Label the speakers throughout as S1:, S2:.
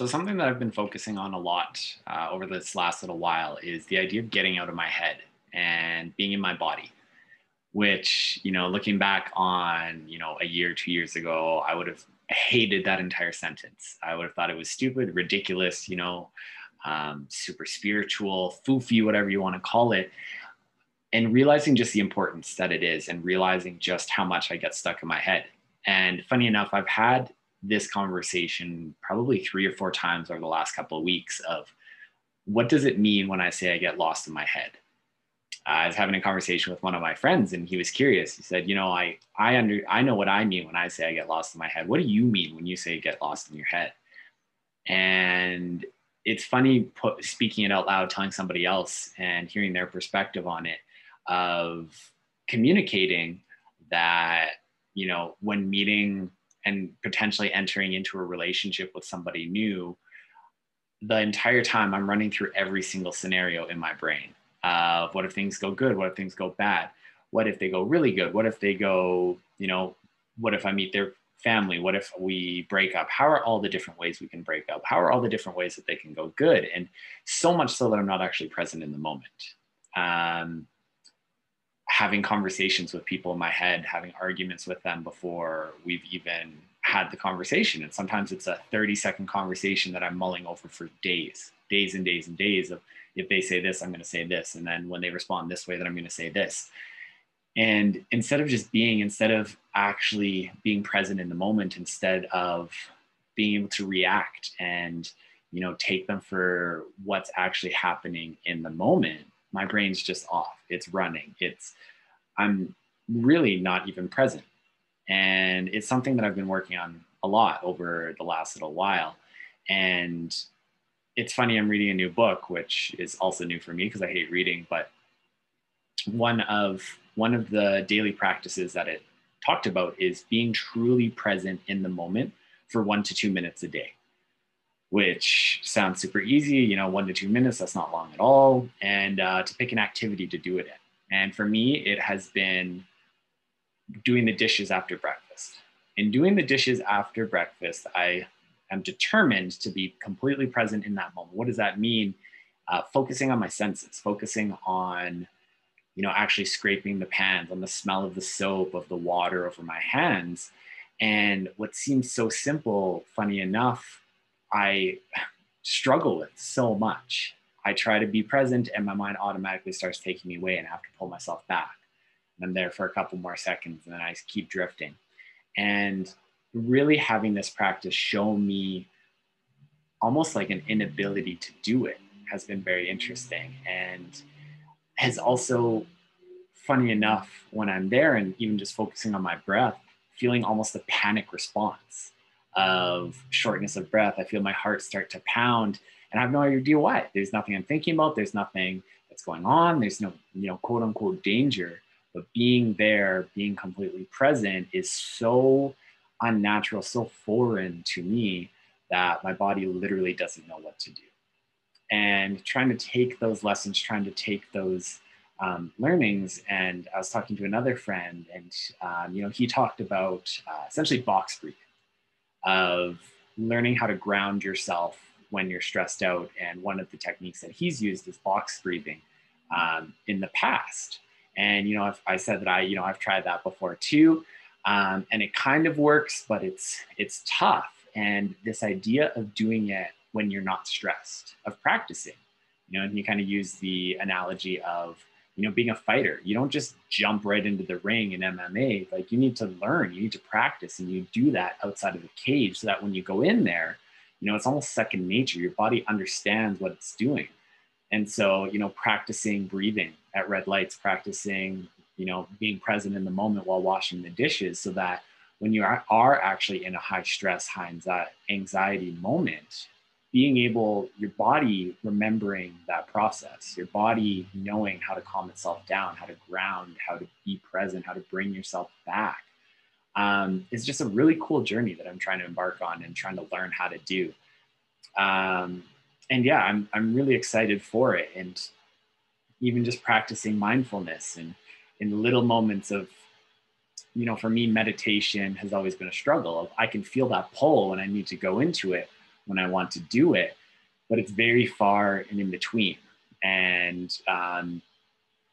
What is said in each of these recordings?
S1: So, something that I've been focusing on a lot uh, over this last little while is the idea of getting out of my head and being in my body. Which, you know, looking back on, you know, a year, two years ago, I would have hated that entire sentence. I would have thought it was stupid, ridiculous, you know, um, super spiritual, foofy, whatever you want to call it. And realizing just the importance that it is and realizing just how much I get stuck in my head. And funny enough, I've had this conversation probably three or four times over the last couple of weeks of what does it mean when I say I get lost in my head? I was having a conversation with one of my friends and he was curious. He said, you know, I, I under, I know what I mean when I say I get lost in my head. What do you mean when you say get lost in your head? And it's funny put, speaking it out loud, telling somebody else and hearing their perspective on it of communicating that, you know, when meeting and potentially entering into a relationship with somebody new, the entire time I'm running through every single scenario in my brain of what if things go good? What if things go bad? What if they go really good? What if they go, you know, what if I meet their family? What if we break up? How are all the different ways we can break up? How are all the different ways that they can go good? And so much so that I'm not actually present in the moment. Um, having conversations with people in my head, having arguments with them before we've even had the conversation. And sometimes it's a 30 second conversation that I'm mulling over for days, days and days and days of if they say this, I'm going to say this. And then when they respond this way, then I'm going to say this. And instead of just being, instead of actually being present in the moment, instead of being able to react and, you know, take them for what's actually happening in the moment, my brain's just off. It's running. It's, I'm really not even present. And it's something that I've been working on a lot over the last little while. And it's funny, I'm reading a new book, which is also new for me because I hate reading, but one of one of the daily practices that it talked about is being truly present in the moment for one to two minutes a day which sounds super easy you know one to two minutes that's not long at all. And uh, to pick an activity to do it in. And for me it has been doing the dishes after breakfast. In doing the dishes after breakfast i am determined to be completely present in that moment. What does that mean? Uh, focusing on my senses focusing on you know, actually scraping the pans on the smell of the soap, of the water over my hands. And what seems so simple, funny enough, I struggle with so much. I try to be present and my mind automatically starts taking me away and I have to pull myself back. And I'm there for a couple more seconds and then I keep drifting. And really having this practice show me almost like an inability to do it has been very interesting. And has also, funny enough, when I'm there and even just focusing on my breath, feeling almost a panic response of shortness of breath. I feel my heart start to pound and I have no idea why. There's nothing I'm thinking about. There's nothing that's going on. There's no, you know, quote unquote danger. But being there, being completely present is so unnatural, so foreign to me that my body literally doesn't know what to do and trying to take those lessons, trying to take those um, learnings. And I was talking to another friend, and um, you know, he talked about uh, essentially box breathing, of learning how to ground yourself when you're stressed out. And one of the techniques that he's used is box breathing um, in the past. And you know, if I said that I, you know, I've tried that before too, um, and it kind of works, but it's it's tough. And this idea of doing it when you're not stressed of practicing you know and you kind of use the analogy of you know being a fighter. You don't just jump right into the ring in mma like you need to learn you need to practice and you do that outside of the cage so that when you go in there you know it's almost second nature. Your body understands what it's doing. And so you know practicing breathing at red lights practicing you know being present in the moment while washing the dishes so that when you are, actually in a high stress high anxiety moment being able, your body remembering that process, your body knowing how to calm itself down, how to ground, how to be present, how to bring yourself back, um, is just a really cool journey that I'm trying to embark on and trying to learn how to do. Um, and yeah, I'm, I'm really excited for it. And even just practicing mindfulness and in little moments of, you know, for me, meditation has always been a struggle I can feel that pull when I need to go into it when I want to do it, but it's very far and in between. And um,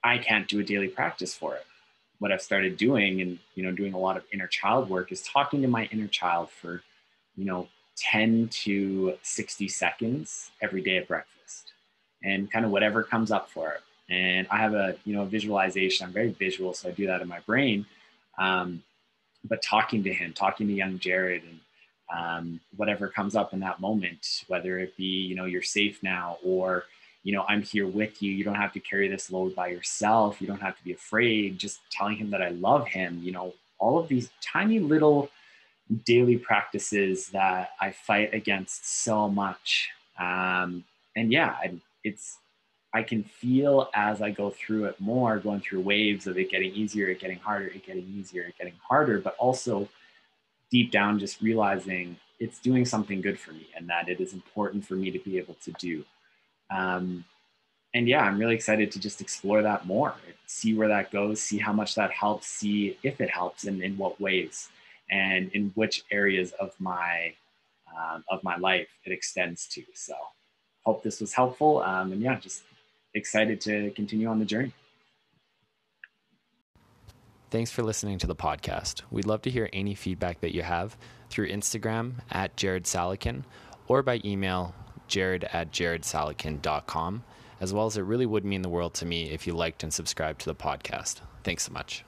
S1: I can't do a daily practice for it. What I've started doing and, you know, doing a lot of inner child work is talking to my inner child for, you know, 10 to 60 seconds every day at breakfast and kind of whatever comes up for it. And I have a, you know, visualization. I'm very visual, so I do that in my brain. Um, but talking to him, talking to young Jared and um, whatever comes up in that moment, whether it be, you know, you're safe now or, you know, I'm here with you. You don't have to carry this load by yourself. You don't have to be afraid. Just telling him that I love him, you know, all of these tiny little daily practices that I fight against so much. Um, and yeah, it's, I can feel as I go through it more, going through waves of it getting easier, it getting harder, it getting easier, it getting harder, but also deep down just realizing it's doing something good for me and that it is important for me to be able to do. Um, and yeah, I'm really excited to just explore that more, see where that goes, see how much that helps, see if it helps and in what ways and in which areas of my um, of my life it extends to. So hope this was helpful. Um, and yeah, just excited to continue on the journey.
S2: Thanks for listening to the podcast. We'd love to hear any feedback that you have through Instagram at Jared Salekin or by email jared at jaredsalekin.com, as well as it really would mean the world to me if you liked and subscribed to the podcast. Thanks so much.